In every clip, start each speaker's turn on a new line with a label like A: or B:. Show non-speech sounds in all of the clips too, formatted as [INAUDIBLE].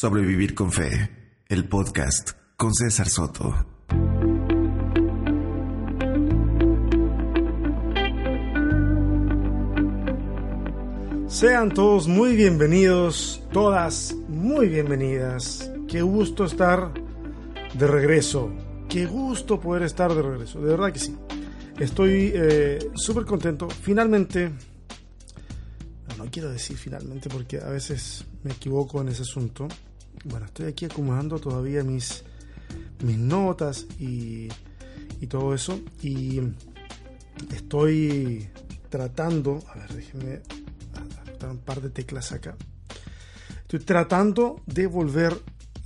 A: Sobrevivir con Fe, el podcast con César Soto.
B: Sean todos muy bienvenidos, todas muy bienvenidas. Qué gusto estar de regreso. Qué gusto poder estar de regreso. De verdad que sí. Estoy eh, súper contento. Finalmente, no, no quiero decir finalmente porque a veces me equivoco en ese asunto bueno, estoy aquí acomodando todavía mis, mis notas y, y todo eso. Y estoy tratando, a ver, déjenme dar un par de teclas acá. Estoy tratando de volver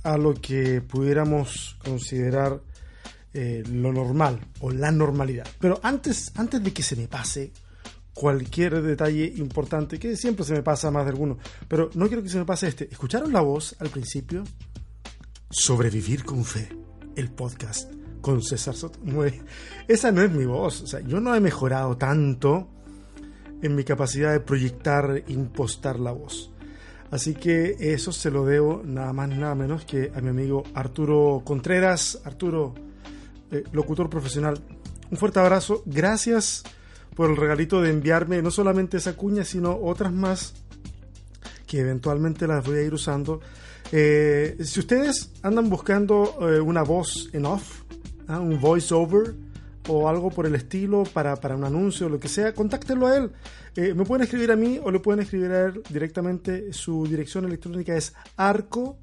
B: a lo que pudiéramos considerar eh, lo normal o la normalidad. Pero antes, antes de que se me pase, cualquier detalle importante, que siempre se me pasa más de alguno, pero no quiero que se me pase este. ¿Escucharon la voz al principio? Sobrevivir con fe, el podcast con César Soto. Esa no es mi voz, o sea, yo no he mejorado tanto en mi capacidad de proyectar, impostar la voz. Así que eso se lo debo nada más nada menos que a mi amigo Arturo Contreras, Arturo, eh, locutor profesional. Un fuerte abrazo, gracias por el regalito de enviarme no solamente esa cuña, sino otras más que eventualmente las voy a ir usando. Eh, si ustedes andan buscando eh, una voz en off, ¿ah? un voice over o algo por el estilo para, para un anuncio o lo que sea, contáctenlo a él. Eh, me pueden escribir a mí o le pueden escribir a él directamente. Su dirección electrónica es arco-arco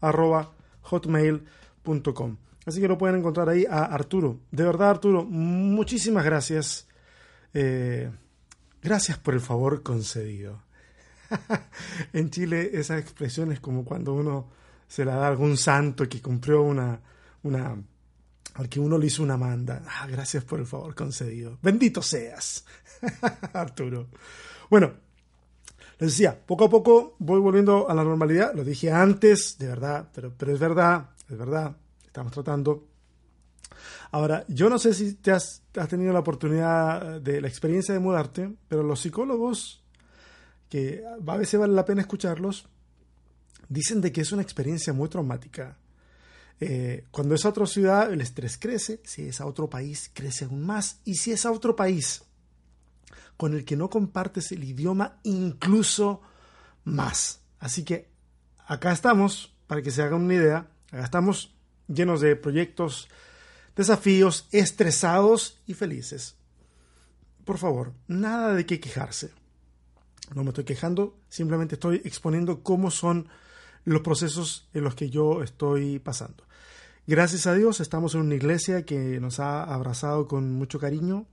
B: arroba hotmail.com. Así que lo pueden encontrar ahí a Arturo. De verdad, Arturo, muchísimas gracias. Eh, gracias por el favor concedido. [LAUGHS] en Chile esa expresión es como cuando uno se la da a algún santo que cumplió una, una, al que uno le hizo una manda. Ah, gracias por el favor concedido. Bendito seas, [LAUGHS] Arturo. Bueno, les decía, poco a poco voy volviendo a la normalidad. Lo dije antes, de verdad, pero, pero es verdad, es verdad estamos tratando. Ahora, yo no sé si te has, tenido la oportunidad de la experiencia de mudarte, pero los psicólogos, que a veces vale la pena escucharlos, dicen de que es una experiencia muy traumática. Eh, cuando es a otra ciudad, el estrés crece, si es a otro país, crece aún más, y si es a otro país con el que no compartes el idioma, incluso más. Así que acá estamos, para que se hagan una idea, acá estamos llenos de proyectos, desafíos, estresados y felices. Por favor, nada de qué quejarse. No me estoy quejando, simplemente estoy exponiendo cómo son los procesos en los que yo estoy pasando. Gracias a Dios estamos en una iglesia que nos ha abrazado con mucho cariño,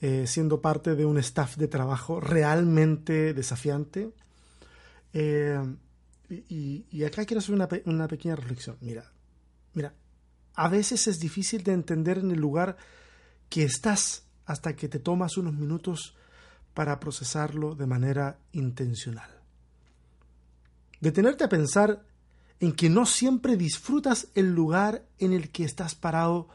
B: eh, siendo parte de un staff de trabajo realmente desafiante. Eh, y, acá quiero hacer una, una pequeña reflexión. Mira, Mira, a veces es difícil de entender en el lugar que estás hasta que te tomas unos minutos para procesarlo de manera intencional. Detenerte a pensar en que no siempre disfrutas el lugar en el que estás parado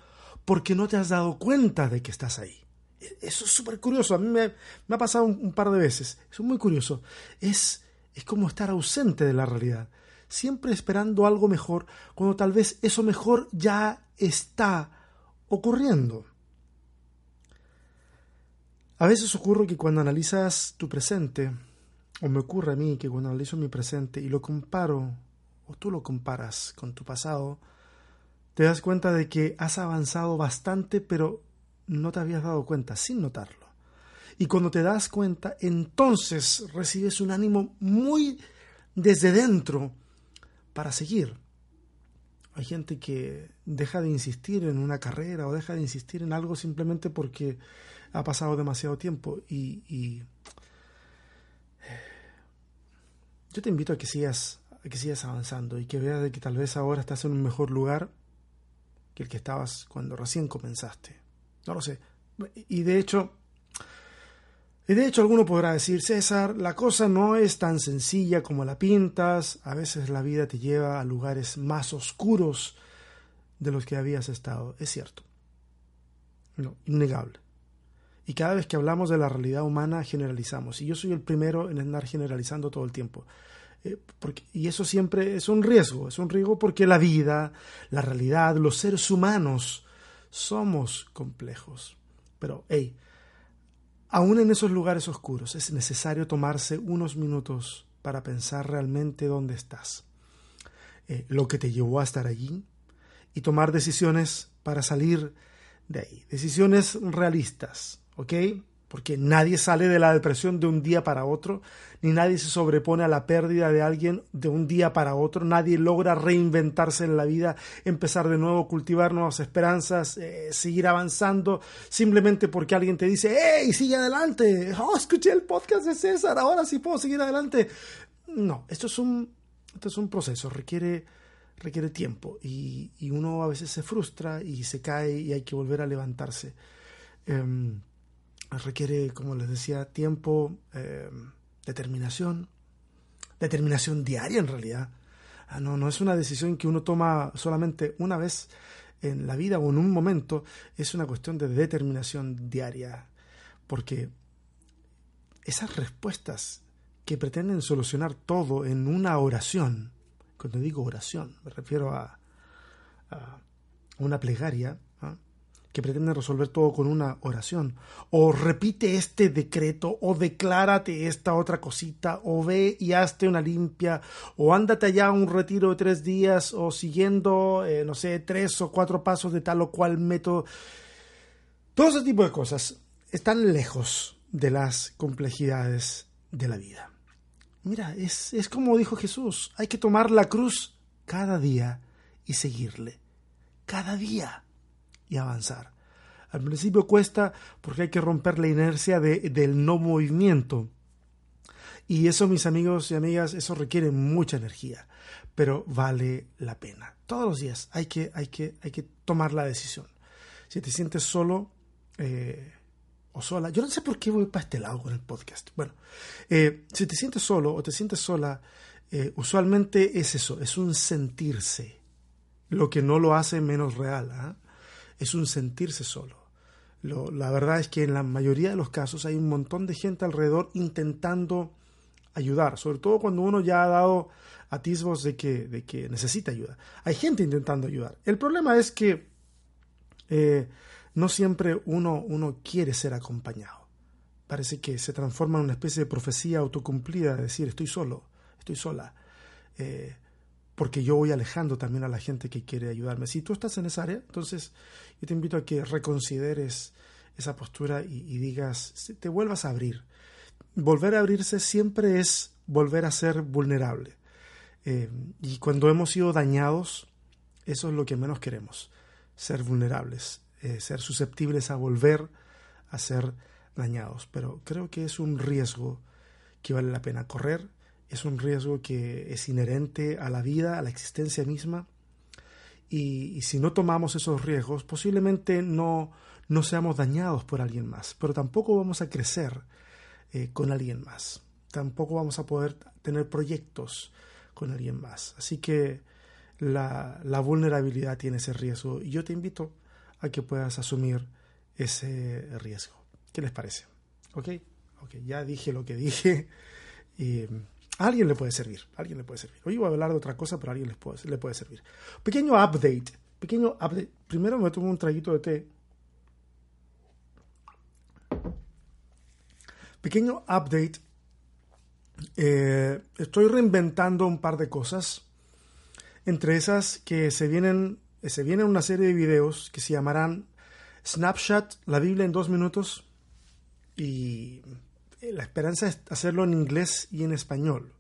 B: porque no te has dado cuenta de que estás ahí. E-, eso es súper curioso. A mí me, ha pasado un, par de veces. Es muy curioso. Es, es como estar ausente de la realidad siempre esperando algo mejor, cuando tal vez eso mejor ya está ocurriendo. A veces ocurre que cuando analizas tu presente, o me ocurre a mí que cuando analizo mi presente y lo comparo, o tú lo comparas con tu pasado, te das cuenta de que has avanzado bastante, pero no te habías dado cuenta sin notarlo. Y cuando te das cuenta, entonces recibes un ánimo muy desde dentro para seguir. Hay gente que deja de insistir en una carrera o deja de insistir en algo simplemente porque ha pasado demasiado tiempo y, yo te invito a que sigas a que sigas avanzando y que veas de que tal vez ahora estás en un mejor lugar que el que estabas cuando recién comenzaste. No lo sé. Y de hecho, y de hecho alguno podrá decir, César, la cosa no es tan sencilla como la pintas, a veces la vida te lleva a lugares más oscuros de los que habías estado. Es cierto. No, innegable. Y cada vez que hablamos de la realidad humana generalizamos. Y yo soy el primero en andar generalizando todo el tiempo. Eh, y eso siempre es un riesgo, es un riesgo porque la vida, la realidad, los seres humanos somos complejos. Pero, hey, aún en esos lugares oscuros es necesario tomarse unos minutos para pensar realmente dónde estás, eh, lo que te llevó a estar allí y tomar decisiones para salir de ahí. Decisiones realistas, ¿ok? Porque nadie sale de la depresión de un día para otro, ni nadie se sobrepone a la pérdida de alguien de un día para otro, nadie logra reinventarse en la vida, empezar de nuevo, cultivar nuevas esperanzas, eh, seguir avanzando, simplemente porque alguien te dice, ¡hey, sigue adelante! ¡Oh, escuché el podcast de César, ahora sí puedo seguir adelante! No, esto es un, esto es un proceso, requiere requiere tiempo y, uno a veces se frustra y se cae y hay que volver a levantarse. Em, requiere, como les decía, tiempo, em, determinación, determinación diaria en realidad. Ah, no, no es una decisión que uno toma solamente una vez en la vida o en un momento, es una cuestión de determinación diaria, porque esas respuestas que pretenden solucionar todo en una oración, cuando digo oración, me refiero a, una plegaria. Que pretende resolver todo con una oración. O repite este decreto, o declárate esta otra cosita, o ve y hazte una limpia, o ándate allá a un retiro de tres días, o siguiendo, eh, no sé, tres o cuatro pasos de tal o cual método. Todo ese tipo de cosas están lejos de las complejidades de la vida. Mira, es, es como dijo Jesús, hay que tomar la cruz cada día y seguirle, cada día y avanzar. Al principio cuesta porque hay que romper la inercia de, del no movimiento. Y eso, mis amigos y amigas, eso requiere mucha energía, pero vale la pena. Todos los días hay que, hay que, hay que tomar la decisión. Si te sientes solo, eh, o sola. Yo no sé por qué voy para este lado con el podcast. Bueno, eh, si te sientes solo o te sientes sola, eh, usualmente es eso, es un sentirse, lo que no lo hace menos real. Es un sentirse solo. la verdad es que en la mayoría de los casos hay un montón de gente alrededor intentando ayudar, sobre todo cuando uno ya ha dado atisbos de que, de que necesita ayuda. Hay gente intentando ayudar. El problema es que eh, no siempre uno, uno quiere ser acompañado. Parece que se transforma en una especie de profecía autocumplida de decir estoy solo, estoy sola, eh, porque yo voy alejando también a la gente que quiere ayudarme. Si tú estás en esa área, entonces yo te invito a que reconsideres esa postura y, digas, te vuelvas a abrir. Volver a abrirse siempre es volver a ser vulnerable. Eh, y cuando hemos sido dañados, eso es lo que menos queremos, ser vulnerables, eh, ser susceptibles a volver a ser dañados. Pero creo que es un riesgo que vale la pena correr, es un riesgo que es inherente a la vida, a la existencia misma. Y, si no tomamos esos riesgos, posiblemente no, no seamos dañados por alguien más, pero tampoco vamos a crecer eh, con alguien más. Tampoco vamos a poder tener proyectos con alguien más. Así que la, la vulnerabilidad tiene ese riesgo. Y yo te invito a que puedas asumir ese riesgo. ¿Qué les parece? ¿Ok? Ok, ya dije lo que dije. [LAUGHS] Y a alguien le puede servir, a alguien le puede servir. Hoy voy a hablar de otra cosa, pero a alguien les puede, le puede servir. Pequeño update, pequeño update. Primero me tomo un traguito de té. Pequeño update. Eh, estoy reinventando un par de cosas. Entre esas que se vienen se viene una serie de videos que se llamarán Snapshot, la Biblia en dos minutos. Y la esperanza es hacerlo en inglés y en español.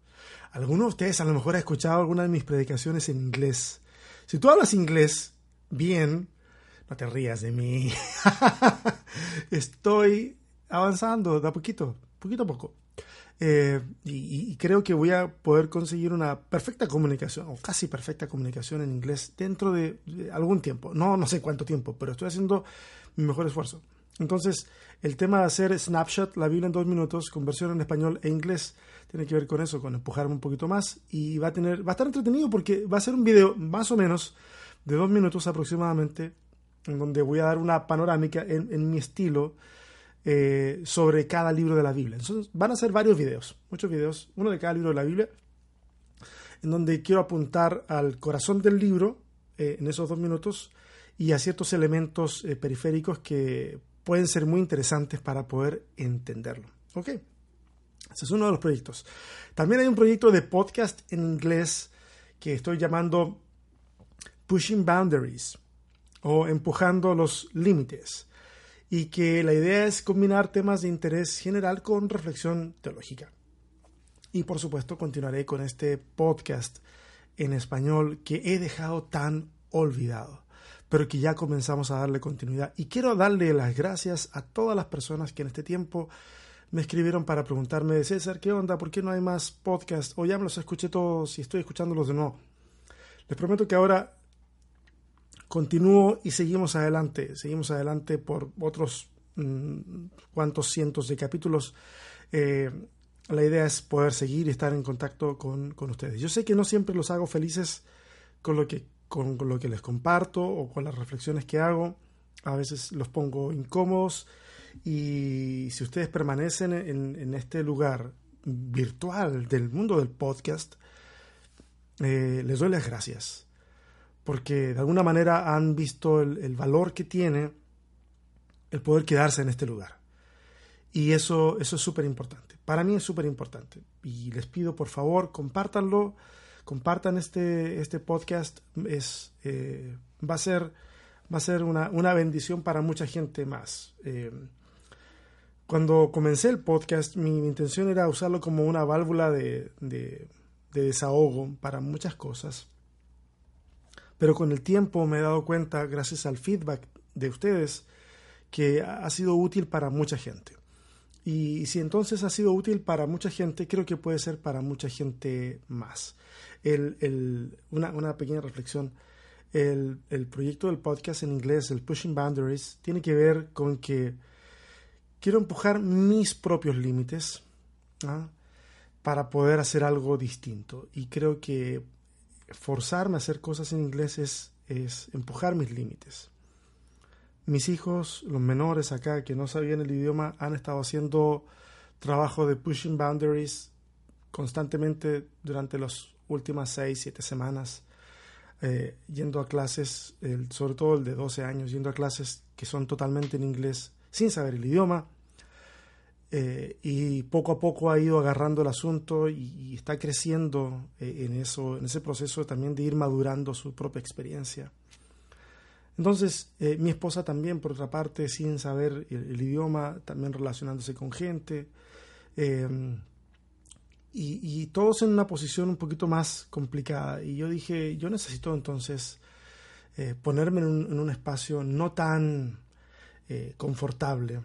B: Algunos de ustedes a lo mejor han escuchado alguna de mis predicaciones en inglés. Si tú hablas inglés bien, no te rías de mí. [LAUGHS] Estoy avanzando de a poquito, poquito a poco. Eh, y, creo que voy a poder conseguir una perfecta comunicación, o casi perfecta comunicación en inglés dentro de, algún tiempo. No, no sé cuánto tiempo, pero estoy haciendo mi mejor esfuerzo. Entonces, el tema de hacer snapshot, la Biblia en dos minutos, con versión en español e inglés, tiene que ver con eso, con empujarme un poquito más. Y va a tener, va a estar entretenido porque va a ser un video más o menos de dos minutos aproximadamente, en donde voy a dar una panorámica en, en mi estilo eh, sobre cada libro de la Biblia. Entonces van a ser varios videos, muchos videos, uno de cada libro de la Biblia, en donde quiero apuntar al corazón del libro eh, en esos dos minutos y a ciertos elementos eh, periféricos que pueden ser muy interesantes para poder entenderlo. ¿Ok? Ese es uno de los proyectos. También hay un proyecto de podcast en inglés que estoy llamando Pushing Boundaries o Empujando los Límites y que la idea es combinar temas de interés general con reflexión teológica. Y por supuesto continuaré con este podcast en español que he dejado tan olvidado, pero que ya comenzamos a darle continuidad. Y quiero darle las gracias a todas las personas que en este tiempo me escribieron para preguntarme, César, ¿qué onda? ¿Por qué no hay más podcast? O ya me los escuché todos y estoy escuchándolos de nuevo. Les prometo que ahora continúo y seguimos adelante. Seguimos adelante por otros mm, cuantos cientos de capítulos. Eh, la idea es poder seguir y estar en contacto con, con, ustedes. Yo sé que no siempre los hago felices con lo, que, con, lo que les comparto o con las reflexiones que hago. A veces los pongo incómodos y si ustedes permanecen en, este lugar virtual del mundo del podcast, eh, les doy las gracias. Porque de alguna manera han visto el, el valor que tiene el poder quedarse en este lugar. Y eso, eso es súper importante. Para mí es súper importante. Y les pido, por favor, compártanlo. Compartan este, este podcast. Es, eh, va a ser, va a ser una, una, bendición para mucha gente más. Eh, cuando comencé el podcast, mi, intención era usarlo como una válvula de, de desahogo para muchas cosas. Pero con el tiempo me he dado cuenta, gracias al feedback de ustedes, que ha sido útil para mucha gente. Y si entonces ha sido útil para mucha gente, creo que puede ser para mucha gente más. El, el, una, una, pequeña reflexión. El, el, proyecto del podcast en inglés, el Pushing Boundaries, tiene que ver con que quiero empujar mis propios límites ¿ah? para poder hacer algo distinto. Y creo que forzarme a hacer cosas en inglés es, es empujar mis límites. Mis hijos, los menores acá que no sabían el idioma, han estado haciendo trabajo de pushing boundaries constantemente durante las últimas seis, siete semanas, eh, yendo a clases, el, sobre todo el de 12 años, yendo a clases que son totalmente en inglés, sin saber el idioma. Eh, y poco a poco ha ido agarrando el asunto y, y está creciendo eh, en, eso, en ese proceso también de ir madurando su propia experiencia. Entonces, eh, mi esposa también, por otra parte, sin saber el, idioma, también relacionándose con gente, eh, y, todos en una posición un poquito más complicada. Y yo dije, yo necesito entonces eh, ponerme en un, espacio no tan eh, confortable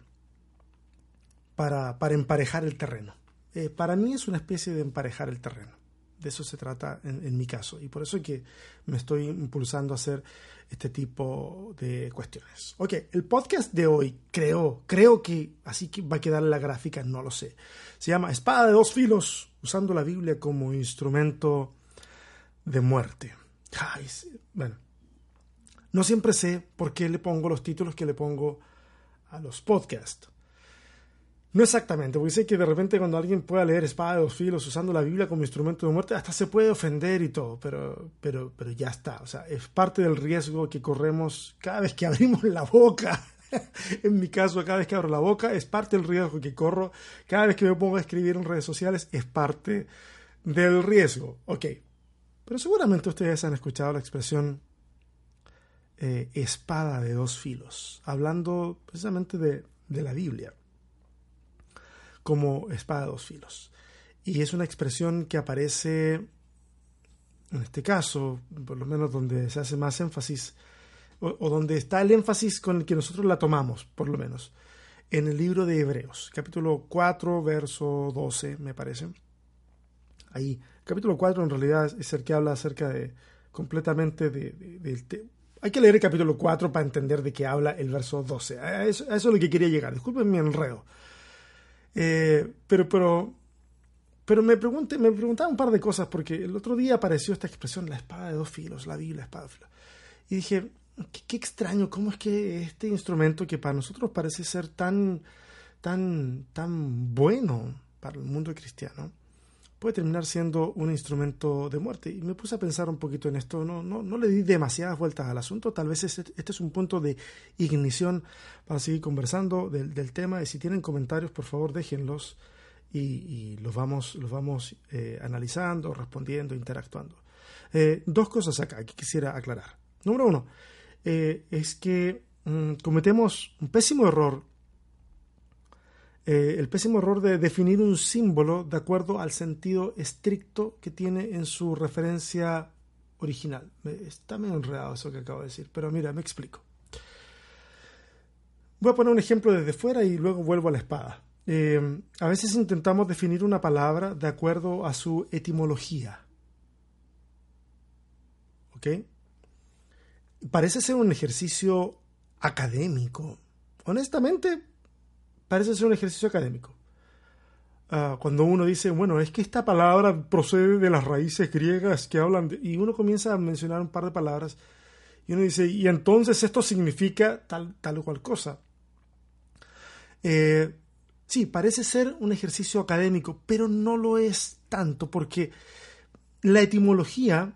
B: para, para, emparejar el terreno. Eh, para mí es una especie de emparejar el terreno de eso se trata en, en, mi caso. Y por eso es que me estoy impulsando a hacer este tipo de cuestiones. Ok, el podcast de hoy creo, creo que así que va a quedar la gráfica, no lo sé. Se llama Espada de dos filos, usando la Biblia como instrumento de muerte. Ay, bueno, no siempre sé por qué le pongo los títulos que le pongo a los podcasts. No exactamente, porque sé que de repente cuando alguien pueda leer espada de dos filos usando la Biblia como instrumento de muerte, hasta se puede ofender y todo, pero, pero, pero ya está. O sea, es parte del riesgo que corremos cada vez que [LAUGHS] abrimos la boca. [LAUGHS] en mi caso, cada vez que abro la boca, es parte del riesgo que corro. Cada vez que me pongo a escribir en redes sociales, es parte del riesgo. Ok. Pero seguramente ustedes han escuchado la expresión eh, espada de dos filos, hablando precisamente de, de la Biblia como espada de dos filos. Y es una expresión que aparece, en este caso, por lo menos donde se hace más énfasis, o, donde está el énfasis con el que nosotros la tomamos, por lo menos, en el libro de Hebreos, capítulo 4, verso 12, me parece. Ahí, capítulo 4 en realidad es el que habla acerca de completamente de, de, hay que leer el capítulo 4 para entender de qué habla el verso 12. A eso, a eso es lo que quería llegar. Disculpen mi enredo. Eh, pero, pero, pero me, pregunté, me preguntaba un par de cosas porque el otro día apareció esta expresión, la espada de dos filos, la Biblia, la espada de filos. Y dije, qué, qué, extraño, cómo es que este instrumento que para nosotros parece ser tan, tan, tan bueno para el mundo cristiano, puede terminar siendo un instrumento de muerte. Y me puse a pensar un poquito en esto, no, no, no le di demasiadas vueltas al asunto, tal vez este, este es un punto de ignición para seguir conversando del, del, tema y si tienen comentarios, por favor déjenlos y, los vamos, los vamos eh, analizando, respondiendo, interactuando. Eh, dos cosas acá que quisiera aclarar. Número uno, eh, es que mmm, cometemos un pésimo error eh, el pésimo error de definir un símbolo de acuerdo al sentido estricto que tiene en su referencia original. Está medio enredado eso que acabo de decir, pero mira, me explico. Voy a poner un ejemplo desde fuera y luego vuelvo a la espada. Eh, a veces intentamos definir una palabra de acuerdo a su etimología. ¿Ok? Parece ser un ejercicio académico. Honestamente, parece ser un ejercicio académico. Uh, cuando uno dice, bueno, es que esta palabra procede de las raíces griegas que hablan, y uno comienza a mencionar un par de palabras, y uno dice, y entonces esto significa tal, tal o cual cosa. Eh, sí, parece ser un ejercicio académico, pero no lo es tanto, porque la etimología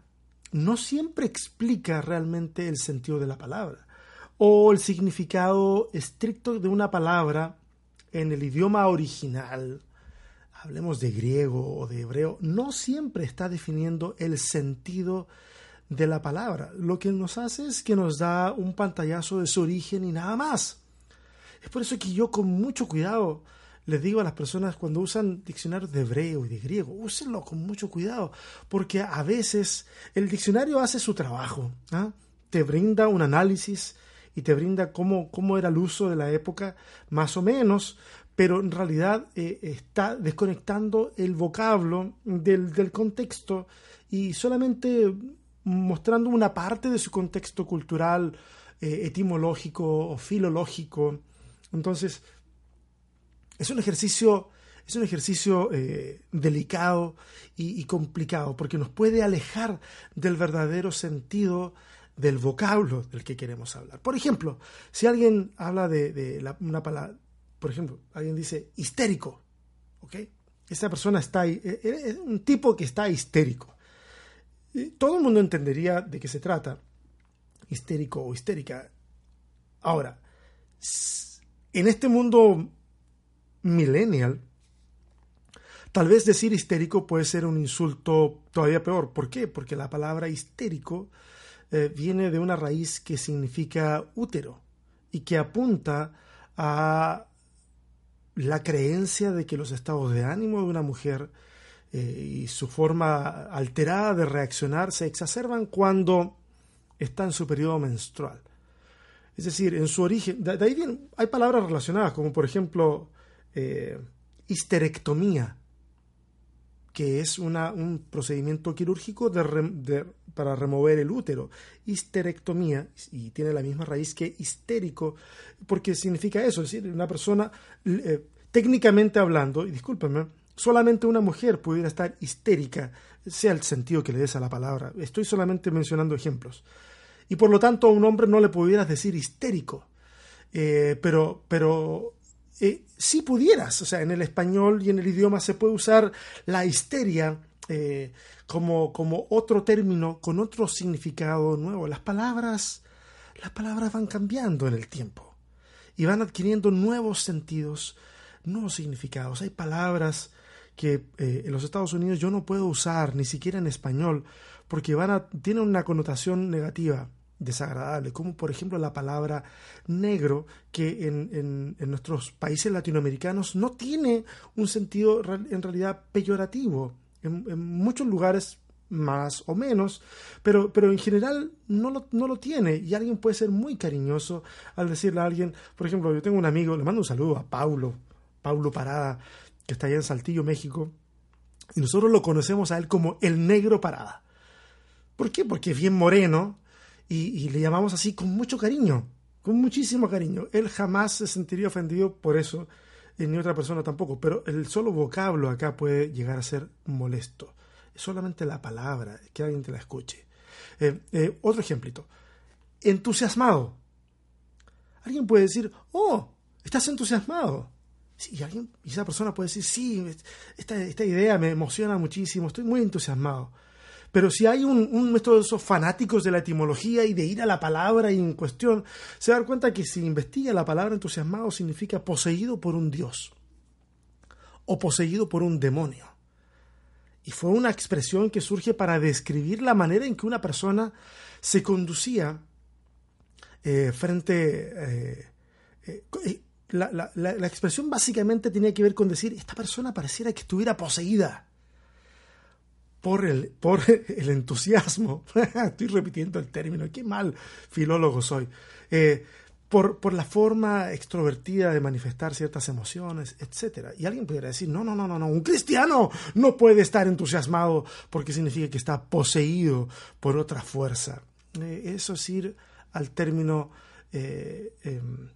B: no siempre explica realmente el sentido de la palabra, o el significado estricto de una palabra en el idioma original, hablemos de griego o de hebreo, no siempre está definiendo el sentido de la palabra. Lo que nos hace es que nos da un pantallazo de su origen y nada más. Es por eso que yo con mucho cuidado les digo a las personas cuando usan diccionarios de hebreo y de griego, úsenlo con mucho cuidado, porque a veces el diccionario hace su trabajo, ¿ah? te brinda un análisis y te brinda cómo, cómo era el uso de la época, más o menos, pero en realidad eh, está desconectando el vocablo del, del contexto y solamente mostrando una parte de su contexto cultural, eh, etimológico o filológico. Entonces, es un ejercicio, es un ejercicio eh, delicado y, y, complicado porque nos puede alejar del verdadero sentido del vocablo del que queremos hablar. Por ejemplo, si alguien habla de, una palabra, por ejemplo, alguien dice histérico, ¿ok? Esa persona está, es eh, eh, un tipo que está histérico. Todo el mundo entendería de qué se trata, histérico o histérica. Ahora, en este mundo millennial, tal vez decir histérico puede ser un insulto todavía peor. ¿Por qué? Porque la palabra histérico eh, viene de una raíz que significa útero y que apunta a la creencia de que los estados de ánimo de una mujer eh, y su forma alterada de reaccionar se exacerban cuando está en su periodo menstrual. Es decir, en su origen, de, ahí hay palabras relacionadas, como por ejemplo eh, histerectomía, que es una, un procedimiento quirúrgico de, de, para remover el útero. Histerectomía, y tiene la misma raíz que histérico, porque significa eso, es decir, una persona, eh, técnicamente hablando, y discúlpenme, solamente una mujer pudiera estar histérica, sea el sentido que le des a la palabra. Estoy solamente mencionando ejemplos. Y por lo tanto a un hombre no le pudieras decir histérico. Eh, pero, pero eh, si pudieras, o sea, en el español y en el idioma se puede usar la histeria eh, como, como otro término con otro significado nuevo. Las palabras, las palabras van cambiando en el tiempo y van adquiriendo nuevos sentidos, nuevos significados. Hay palabras que eh, en los Estados Unidos yo no puedo usar ni siquiera en español porque van a, tienen una connotación negativa desagradable, como por ejemplo la palabra negro, que en, en, en, nuestros países latinoamericanos no tiene un sentido en realidad peyorativo. En, muchos lugares más o menos, pero, pero en general no lo, no lo tiene y alguien puede ser muy cariñoso al decirle a alguien, por ejemplo, yo tengo un amigo, le mando un saludo a Paulo, Paulo Parada, que está allá en Saltillo, México, y nosotros lo conocemos a él como el negro Parada. ¿Por qué? Porque es bien moreno, y, le llamamos así con mucho cariño, con muchísimo cariño. Él jamás se sentiría ofendido por eso, ni otra persona tampoco, pero el solo vocablo acá puede llegar a ser molesto. Es solamente la palabra, que alguien te la escuche. Eh, eh, otro ejemplito. Entusiasmado. Alguien puede decir, oh, estás entusiasmado. y, alguien, esa persona puede decir, sí, esta, esta idea me emociona muchísimo, estoy muy entusiasmado. Pero si hay un, un de esos fanáticos de la etimología y de ir a la palabra en cuestión, se da cuenta que si investiga la palabra entusiasmado significa poseído por un dios o poseído por un demonio. Y fue una expresión que surge para describir la manera en que una persona se conducía eh, frente... Eh, eh, la, la, la, expresión básicamente tenía que ver con decir, esta persona pareciera que estuviera poseída por el, por [LAUGHS] el entusiasmo, [LAUGHS] estoy repitiendo el término, qué mal filólogo soy, eh, por, por, la forma extrovertida de manifestar ciertas emociones, etc. Y alguien pudiera decir, no, no, no, no, no, un cristiano no puede estar entusiasmado porque significa que está poseído por otra fuerza. Eh, eso es ir al término eh, em,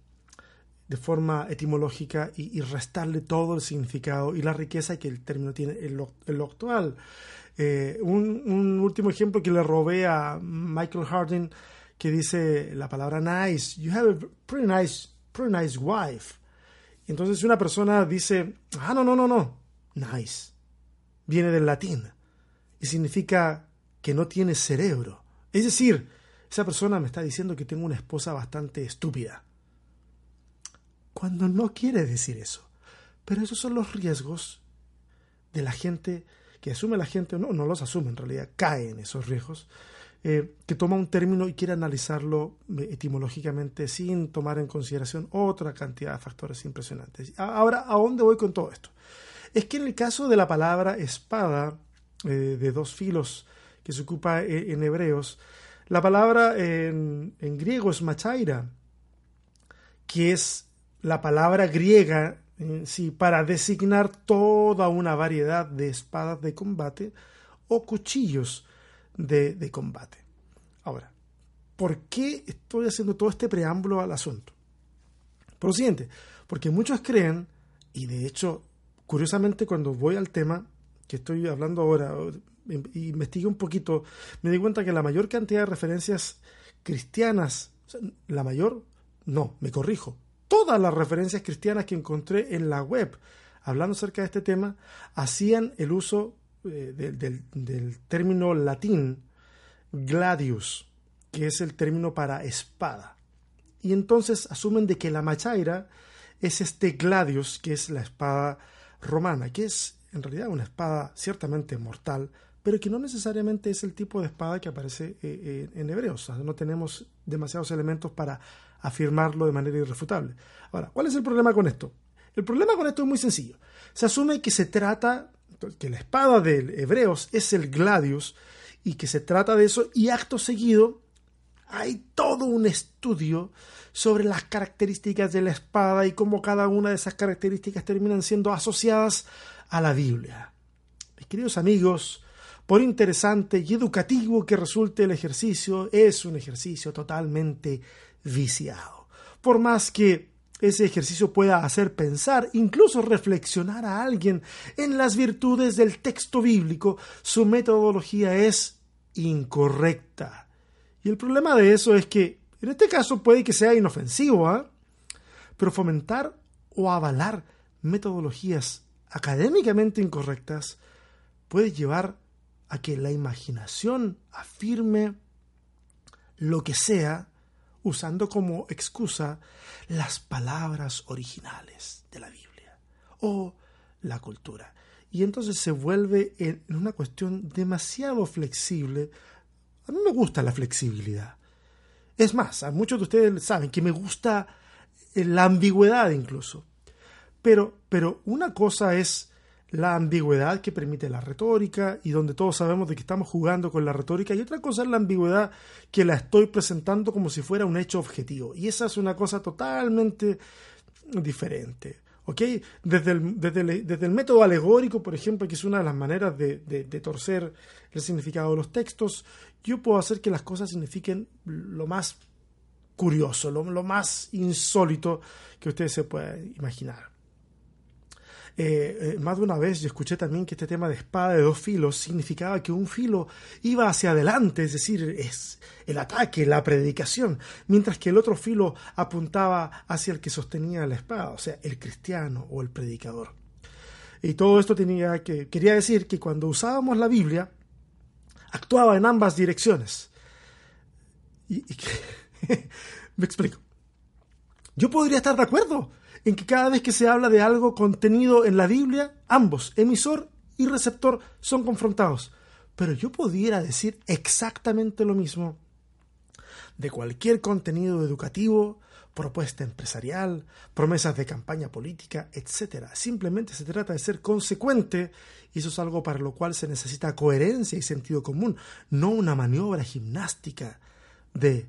B: de forma etimológica y, restarle todo el significado y la riqueza que el término tiene en lo actual. Eh, un, último ejemplo que le robé a Michael Harding que dice la palabra nice. You have a pretty nice, pretty nice wife. Entonces una persona dice, ah, no, no, no, no. Nice. Viene del latín y significa que no tiene cerebro. Es decir, esa persona me está diciendo que tengo una esposa bastante estúpida. Cuando no quiere decir eso. Pero esos son los riesgos de la gente que asume la gente, no, no los asume en realidad, cae en esos riesgos, eh, que toma un término y quiere analizarlo eh, etimológicamente sin tomar en consideración otra cantidad de factores impresionantes. Ahora, ¿a dónde voy con todo esto? Es que en el caso de la palabra espada eh, de dos filos que se ocupa en hebreos, la palabra en, en griego es machaira, que es la palabra griega sí, para designar toda una variedad de espadas de combate o cuchillos de, combate. Ahora, ¿por qué estoy haciendo todo este preámbulo al asunto? Por lo siguiente, porque muchos creen, y de hecho, curiosamente cuando voy al tema que estoy hablando ahora, investigué un poquito, me di cuenta que la mayor cantidad de referencias cristianas, la mayor, no, me corrijo, todas las referencias cristianas que encontré en la web hablando acerca de este tema hacían el uso eh, del, término latín gladius, que es el término para espada. Y entonces asumen de que la machaira es este gladius, que es la espada romana, que es en realidad una espada ciertamente mortal, pero que no necesariamente es el tipo de espada que aparece eh, eh, en hebreos. no tenemos demasiados elementos para afirmarlo de manera irrefutable. Ahora, ¿cuál es el problema con esto? El problema con esto es muy sencillo. Se asume que se trata, que la espada de hebreos es el gladius y que se trata de eso y acto seguido hay todo un estudio sobre las características de la espada y cómo cada una de esas características terminan siendo asociadas a la Biblia. Mis queridos amigos, por interesante y educativo que resulte el ejercicio, es un ejercicio totalmente viciado. Por más que ese ejercicio pueda hacer pensar, incluso reflexionar a alguien en las virtudes del texto bíblico, su metodología es incorrecta. Y el problema de eso es que, en este caso puede que sea inofensivo, ¿ah? pero fomentar o avalar metodologías académicamente incorrectas puede llevar a que la imaginación afirme lo que sea usando como excusa las palabras originales de la Biblia o la cultura. Y entonces se vuelve en una cuestión demasiado flexible. A mí me gusta la flexibilidad. Es más, a muchos de ustedes saben que me gusta la ambigüedad incluso. Pero, pero una cosa es la ambigüedad que permite la retórica y donde todos sabemos de que estamos jugando con la retórica y otra cosa es la ambigüedad que la estoy presentando como si fuera un hecho objetivo y esa es una cosa totalmente diferente. ¿ok? Desde el, desde, el, método alegórico, por ejemplo, que es una de las maneras de, torcer el significado de los textos, yo puedo hacer que las cosas signifiquen lo más curioso, lo, lo más insólito que ustedes se puedan imaginar. Eh, más de una vez yo escuché también que este tema de espada de dos filos significaba que un filo iba hacia adelante, es decir, es el ataque, la predicación, mientras que el otro filo apuntaba hacia el que sostenía la espada, o sea, el cristiano o el predicador. Y todo esto tenía que, quería decir que cuando usábamos la Biblia, actuaba en ambas direcciones. [LAUGHS] Me explico. Yo podría estar de acuerdo en que cada vez que se habla de algo contenido en la Biblia, ambos, emisor y receptor, son confrontados. Pero yo pudiera decir exactamente lo mismo de cualquier contenido educativo, propuesta empresarial, promesas de campaña política, etc. Simplemente se trata de ser consecuente y eso es algo para lo cual se necesita coherencia y sentido común, no una maniobra gimnástica de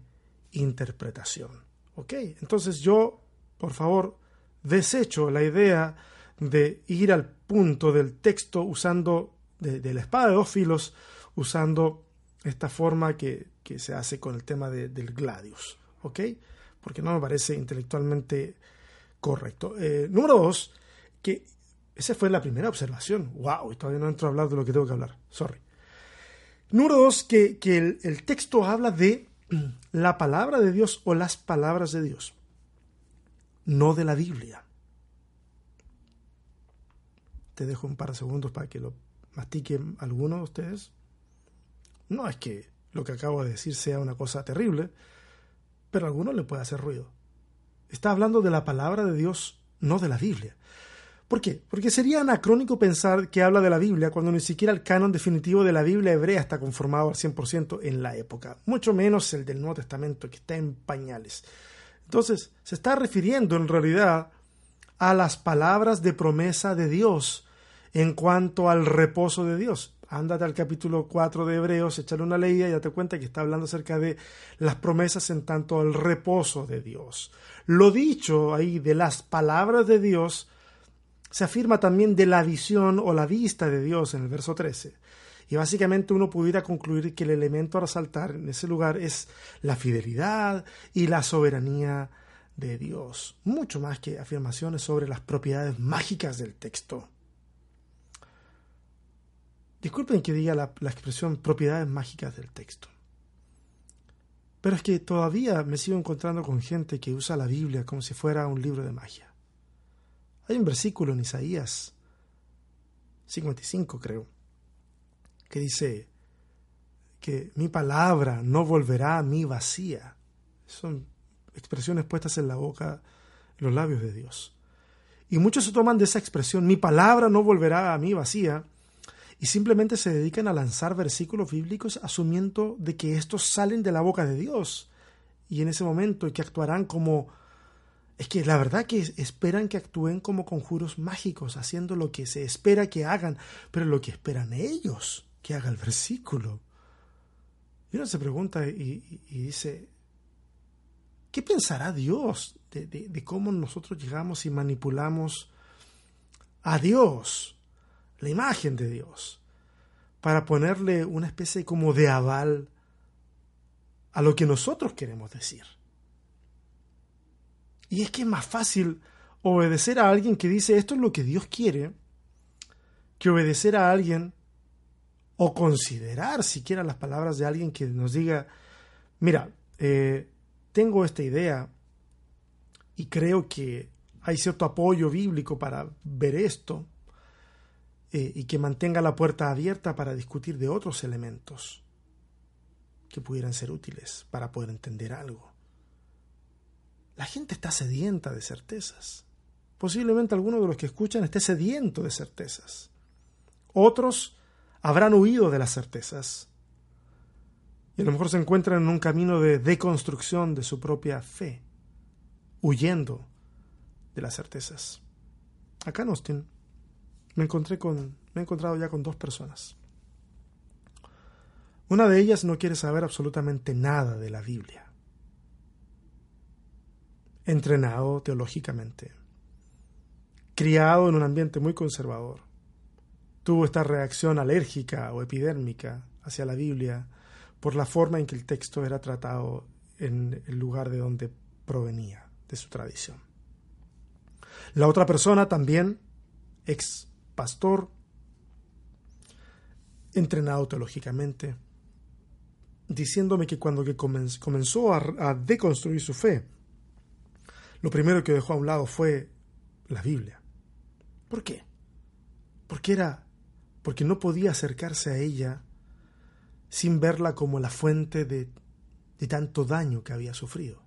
B: interpretación. ¿Ok? Entonces yo, por favor, desecho la idea de ir al punto del texto usando, de, la espada de dos filos, usando esta forma que, se hace con el tema del gladius. ¿Ok? Porque no me parece intelectualmente correcto. Eh, número dos, que esa fue la primera observación. ¡Wow! Y todavía no entro a hablar de lo que tengo que hablar. Sorry. Número dos, que, el texto habla de [CLEARS THROAT] la palabra de Dios o las palabras de Dios no de la Biblia. Te dejo un par de segundos para que lo mastiquen algunos de ustedes. No es que lo que acabo de decir sea una cosa terrible, pero a algunos le puede hacer ruido. Está hablando de la palabra de Dios, no de la Biblia. ¿Por qué? Porque sería anacrónico pensar que habla de la Biblia cuando ni siquiera el canon definitivo de la Biblia hebrea está conformado al 100% en la época, mucho menos el del Nuevo Testamento que está en pañales. Entonces, se está refiriendo en realidad a las palabras de promesa de Dios en cuanto al reposo de Dios. Ándate al capítulo 4 de Hebreos, échale una leída y date cuenta que está hablando acerca de las promesas en tanto al reposo de Dios. Lo dicho ahí de las palabras de Dios se afirma también de la visión o la vista de Dios en el verso 13. Y básicamente uno pudiera concluir que el elemento a resaltar en ese lugar es la fidelidad y la soberanía de Dios, mucho más que afirmaciones sobre las propiedades mágicas del texto. Disculpen que diga la, la, expresión propiedades mágicas del texto. Pero es que todavía me sigo encontrando con gente que usa la Biblia como si fuera un libro de magia. Hay un versículo en Isaías 55, creo, que dice que mi palabra no volverá a mí vacía. Son expresiones puestas en la boca, en los labios de Dios. Y muchos se toman de esa expresión, mi palabra no volverá a mí vacía, y simplemente se dedican a lanzar versículos bíblicos asumiendo de que estos salen de la boca de Dios. Y en ese momento y que actuarán como es que la verdad que esperan que actúen como conjuros mágicos, haciendo lo que se espera que hagan, pero lo que esperan ellos que haga el versículo. Y uno se pregunta y, dice, ¿qué pensará Dios de, de, cómo nosotros llegamos y manipulamos a Dios, la imagen de Dios, para ponerle una especie como de aval a lo que nosotros queremos decir? Y es que es más fácil obedecer a alguien que dice esto es lo que Dios quiere que obedecer a alguien o considerar siquiera las palabras de alguien que nos diga, mira, eh, tengo esta idea y creo que hay cierto apoyo bíblico para ver esto eh, y que mantenga la puerta abierta para discutir de otros elementos que pudieran ser útiles para poder entender algo. La gente está sedienta de certezas. Posiblemente alguno de los que escuchan esté sediento de certezas. Otros habrán huido de las certezas y a lo mejor se encuentran en un camino de deconstrucción de su propia fe, huyendo de las certezas. Acá en Austin me encontré con, me he encontrado ya con dos personas. Una de ellas no quiere saber absolutamente nada de la Biblia. Entrenado teológicamente, criado en un ambiente muy conservador, tuvo esta reacción alérgica o epidérmica hacia la Biblia por la forma en que el texto era tratado en el lugar de donde provenía, de su tradición. La otra persona también ex pastor, entrenado teológicamente, diciéndome que cuando que comenzó a, deconstruir su fe, lo primero que dejó a un lado fue la Biblia. ¿Por qué? Porque era porque no podía acercarse a ella sin verla como la fuente de, de tanto daño que había sufrido,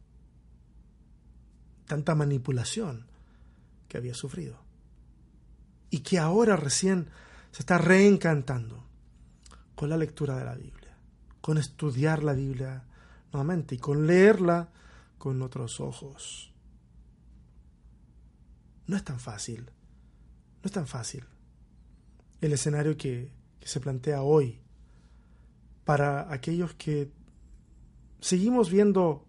B: tanta manipulación que había sufrido, y que ahora recién se está reencantando con la lectura de la Biblia, con estudiar la Biblia nuevamente y con leerla con otros ojos. No es tan fácil, no es tan fácil el escenario que, se plantea hoy para aquellos que seguimos viendo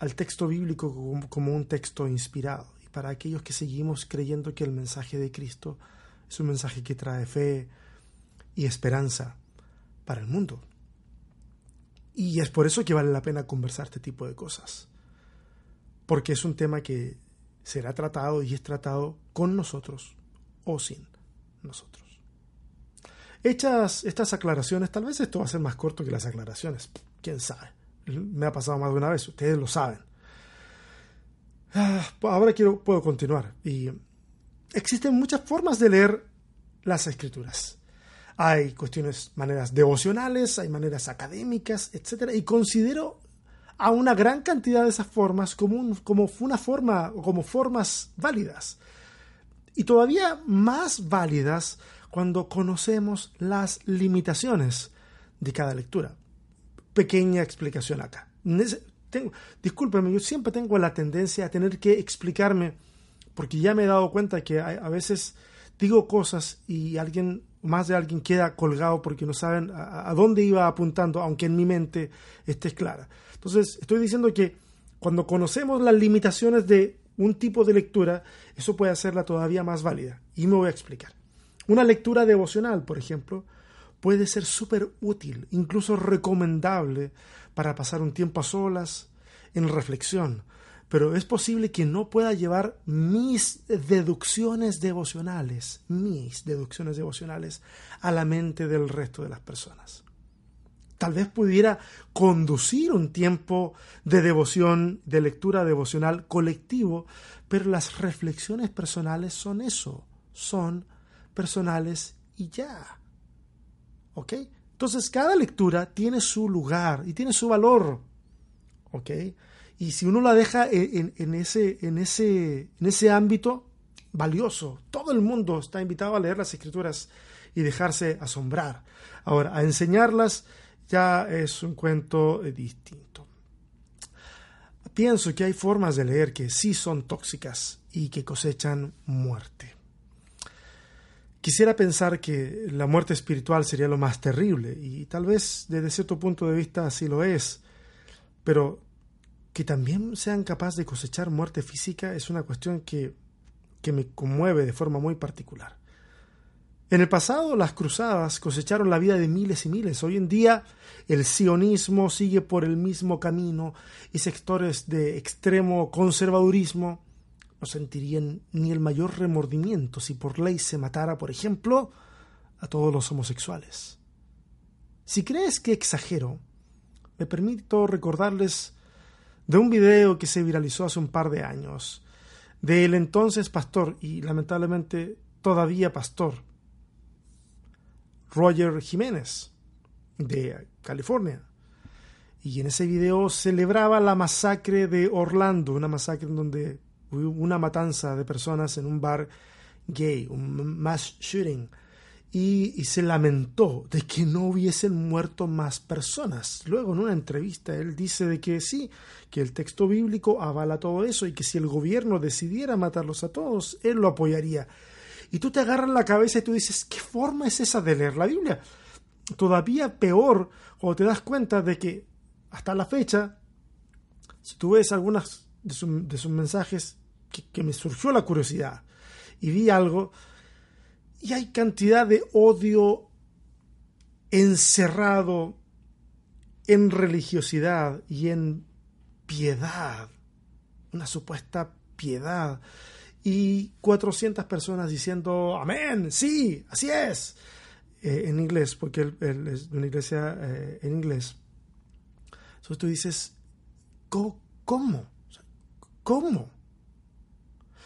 B: al texto bíblico como, como, un texto inspirado y para aquellos que seguimos creyendo que el mensaje de Cristo es un mensaje que trae fe y esperanza para el mundo. Y es por eso que vale la pena conversar este tipo de cosas. Porque es un tema que será tratado y es tratado con nosotros o sin nosotros. Hechas estas aclaraciones, tal vez esto va a ser más corto que las aclaraciones, quién sabe. Me ha pasado más de una vez, ustedes lo saben. Ah, ahora quiero, puedo continuar. Y existen muchas formas de leer las escrituras. Hay cuestiones, maneras devocionales, hay maneras académicas, etc. Y considero a una gran cantidad de esas formas como, como una forma, como formas válidas. Y todavía más válidas cuando conocemos las limitaciones de cada lectura. Pequeña explicación acá. Tengo, discúlpeme, yo siempre tengo la tendencia a tener que explicarme, porque ya me he dado cuenta que a, veces digo cosas y alguien, más de alguien queda colgado porque no saben a, dónde iba apuntando, aunque en mi mente esté clara. Entonces, estoy diciendo que cuando conocemos las limitaciones de un tipo de lectura, eso puede hacerla todavía más válida. Y me voy a explicar. Una lectura devocional, por ejemplo, puede ser súper útil, incluso recomendable para pasar un tiempo a solas, en reflexión, pero es posible que no pueda llevar mis deducciones devocionales, mis deducciones devocionales, a la mente del resto de las personas. Tal vez pudiera conducir un tiempo de devoción, de lectura devocional colectivo, pero las reflexiones personales son eso, son personales y ya. ¿Ok? Entonces cada lectura tiene su lugar y tiene su valor. ¿Ok? Y si uno la deja en, ese, en, ese, en ese ámbito, valioso. Todo el mundo está invitado a leer las escrituras y dejarse asombrar. Ahora, a enseñarlas ya es un cuento eh, distinto. Pienso que hay formas de leer que sí son tóxicas y que cosechan muerte. Quisiera pensar que la muerte espiritual sería lo más terrible, y tal vez desde cierto punto de vista así lo es, pero que también sean capaces de cosechar muerte física es una cuestión que, que me conmueve de forma muy particular. En el pasado las cruzadas cosecharon la vida de miles y miles. Hoy en día el sionismo sigue por el mismo camino y sectores de extremo conservadurismo no sentirían ni el mayor remordimiento si por ley se matara, por ejemplo, a todos los homosexuales. Si crees que exagero, me permito recordarles de un video que se viralizó hace un par de años, del entonces pastor y lamentablemente todavía pastor, Roger Jiménez, de California. Y en ese video celebraba la masacre de Orlando, una masacre en donde una matanza de personas en un bar gay, un mass shooting, y, se lamentó de que no hubiesen muerto más personas. Luego en una entrevista él dice de que sí, que el texto bíblico avala todo eso y que si el gobierno decidiera matarlos a todos, él lo apoyaría. Y tú te agarras la cabeza y tú dices, ¿qué forma es esa de leer la Biblia? Todavía peor cuando te das cuenta de que hasta la fecha, si tú ves algunas de, sus mensajes, que, me surgió la curiosidad y vi algo y hay cantidad de odio encerrado en religiosidad y en piedad, una supuesta piedad. y 400 personas diciendo, amén, sí, así es, eh, en inglés, porque es una iglesia eh, en inglés. Entonces tú dices, ¿cómo? ¿Cómo?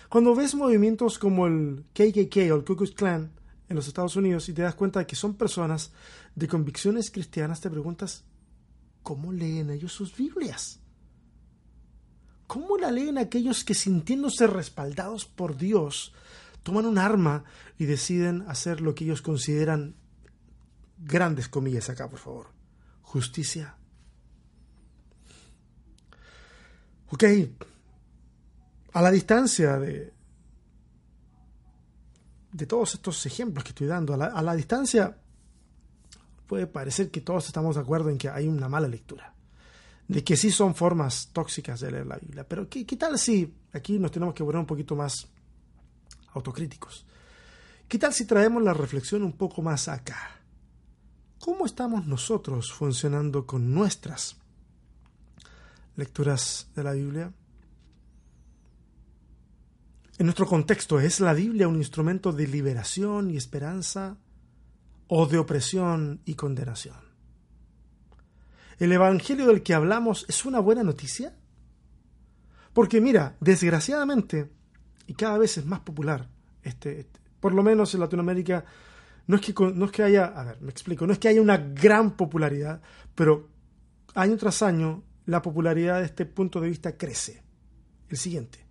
B: Cuando ves movimientos como el KKK o el Ku Klux Klan en los Estados Unidos y te das cuenta de que son personas de convicciones cristianas, te preguntas, ¿cómo leen ellos sus Biblias? ¿Cómo la leen aquellos que sintiéndose respaldados por Dios toman un arma y deciden hacer lo que ellos consideran grandes comillas acá, por favor, justicia? Ok, a la distancia de, de todos estos ejemplos que estoy dando, a la distancia puede parecer que todos estamos de acuerdo en que hay una mala lectura de que sí son formas tóxicas de leer la Biblia. Pero ¿qué, tal si aquí nos tenemos que volver un poquito más autocríticos? ¿Qué tal si traemos la reflexión un poco más acá? ¿Cómo estamos nosotros funcionando con nuestras lecturas de la Biblia? En nuestro contexto, ¿es la Biblia un instrumento de liberación y esperanza o de opresión y condenación? ¿El Evangelio del que hablamos es una buena noticia? Porque mira, desgraciadamente, y cada vez es más popular, este, este, por lo menos en Latinoamérica, no es, que, no es que haya, a ver, me explico, no es que haya una gran popularidad, pero año tras año la popularidad de este punto de vista crece. El siguiente.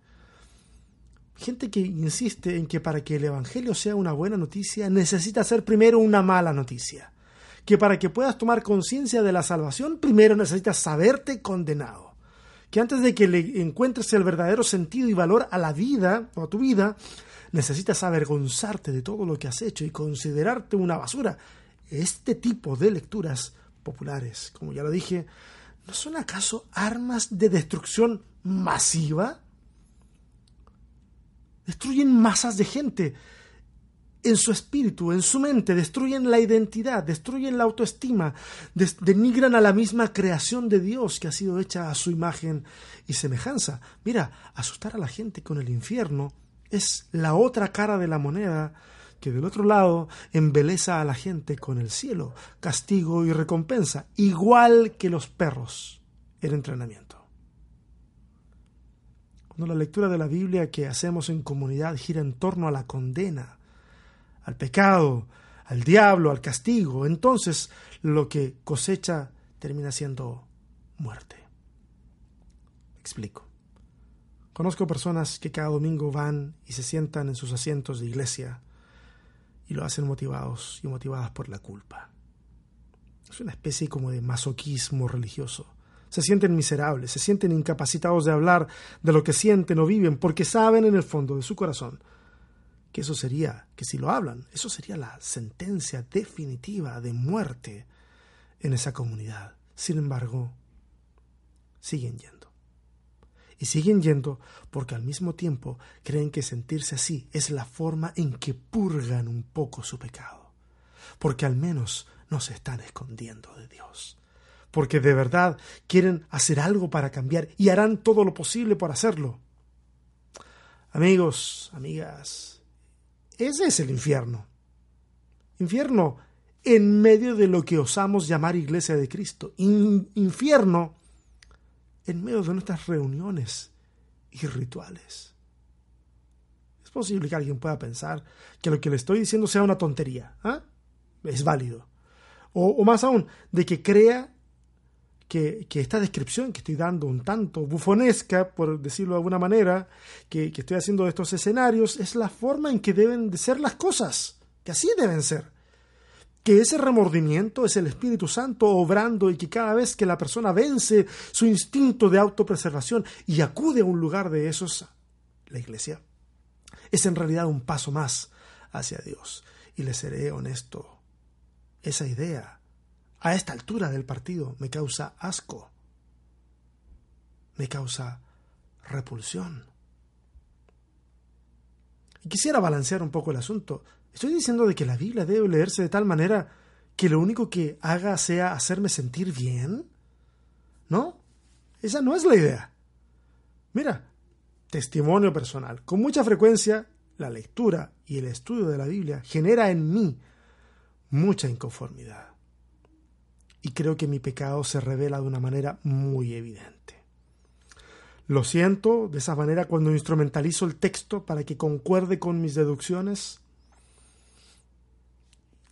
B: Gente que insiste en que para que el Evangelio sea una buena noticia necesita ser primero una mala noticia que para que puedas tomar conciencia de la salvación, primero necesitas saberte condenado. Que antes de que le encuentres el verdadero sentido y valor a la vida o a tu vida, necesitas avergonzarte de todo lo que has hecho y considerarte una basura. Este tipo de lecturas populares, como ya lo dije, ¿no son acaso armas de destrucción masiva? Destruyen masas de gente, en su espíritu, en su mente, destruyen la identidad, destruyen la autoestima, denigran a la misma creación de Dios que ha sido hecha a su imagen y semejanza. Mira, asustar a la gente con el infierno es la otra cara de la moneda que del otro lado embeleza a la gente con el cielo, castigo y recompensa, igual que los perros el entrenamiento. Cuando la lectura de la Biblia que hacemos en comunidad gira en torno a la condena, al pecado, al diablo, al castigo, entonces lo que cosecha termina siendo muerte. explico. Conozco personas que cada domingo van y se sientan en sus asientos de iglesia y lo hacen motivados y motivadas por la culpa. Es una especie como de masoquismo religioso. Se sienten miserables, se sienten incapacitados de hablar de lo que sienten o viven porque saben en el fondo de su corazón que eso sería, que si lo hablan, eso sería la sentencia definitiva de muerte en esa comunidad. Sin embargo, siguen yendo. Y siguen yendo porque al mismo tiempo creen que sentirse así es la forma en que purgan un poco su pecado. Porque al menos no se están escondiendo de Dios. Porque de verdad quieren hacer algo para cambiar y harán todo lo posible por hacerlo. Amigos, amigas, ese es el infierno. Infierno en medio de lo que osamos llamar iglesia de Cristo. infierno en medio de nuestras reuniones y rituales. Es posible que alguien pueda pensar que lo que le estoy diciendo sea una tontería. ¿ah? Es válido. o más aún, de que crea que, esta descripción que estoy dando un tanto bufonesca, por decirlo de alguna manera, que, que estoy haciendo de estos escenarios, es la forma en que deben de ser las cosas, que así deben ser. Que ese remordimiento es el Espíritu Santo obrando y que cada vez que la persona vence su instinto de autopreservación y acude a un lugar de esos, la iglesia, es en realidad un paso más hacia Dios. Y le seré honesto, esa idea a esta altura del partido me causa asco, me causa repulsión. Y quisiera balancear un poco el asunto. Estoy diciendo de que la Biblia debe leerse de tal manera que lo único que haga sea hacerme sentir bien. ¿No? Esa no es la idea. Mira, testimonio personal. Con mucha frecuencia, la lectura y el estudio de la Biblia genera en mí mucha inconformidad. Y creo que mi pecado se revela de una manera muy evidente. Lo siento de esa manera cuando instrumentalizo el texto para que concuerde con mis deducciones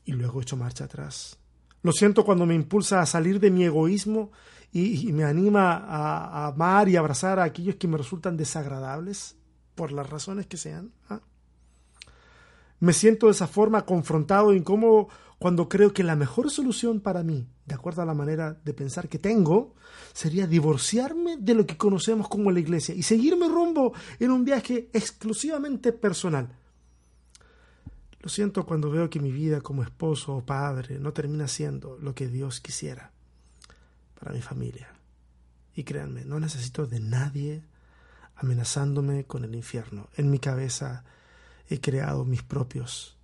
B: y luego echo marcha atrás. Lo siento cuando me impulsa a salir de mi egoísmo y, me anima a, amar y abrazar a aquellos que me resultan desagradables, por las razones que sean. ¿ah? Me siento de esa forma confrontado e incómodo cuando creo que la mejor solución para mí, de acuerdo a la manera de pensar que tengo, sería divorciarme de lo que conocemos como la iglesia y seguirme rumbo en un viaje exclusivamente personal. Lo siento cuando veo que mi vida como esposo o padre no termina siendo lo que Dios quisiera para mi familia. Y créanme, no necesito de nadie amenazándome con el infierno. En mi cabeza he creado mis propios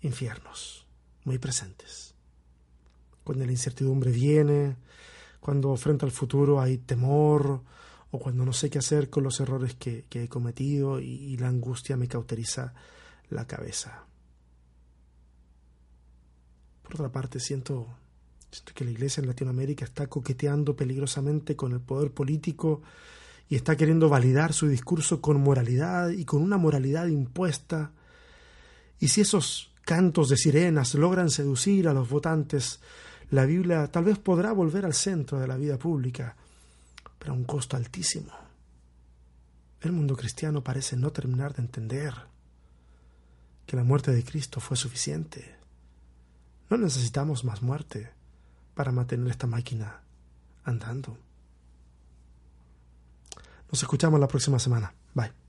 B: infiernos, muy presentes. Cuando la incertidumbre viene, cuando frente al futuro hay temor, o cuando no sé qué hacer con los errores que, he cometido y, y la angustia me cauteriza la cabeza. Por otra parte, siento Siento que la Iglesia en Latinoamérica está coqueteando peligrosamente con el poder político y está queriendo validar su discurso con moralidad y con una moralidad impuesta. Y si esos cantos de sirenas logran seducir a los votantes, la Biblia tal vez podrá volver al centro de la vida pública, pero a un costo altísimo. El mundo cristiano parece no terminar de entender que la muerte de Cristo fue suficiente. No necesitamos más muerte para mantener esta máquina andando. Nos escuchamos la próxima semana. Bye.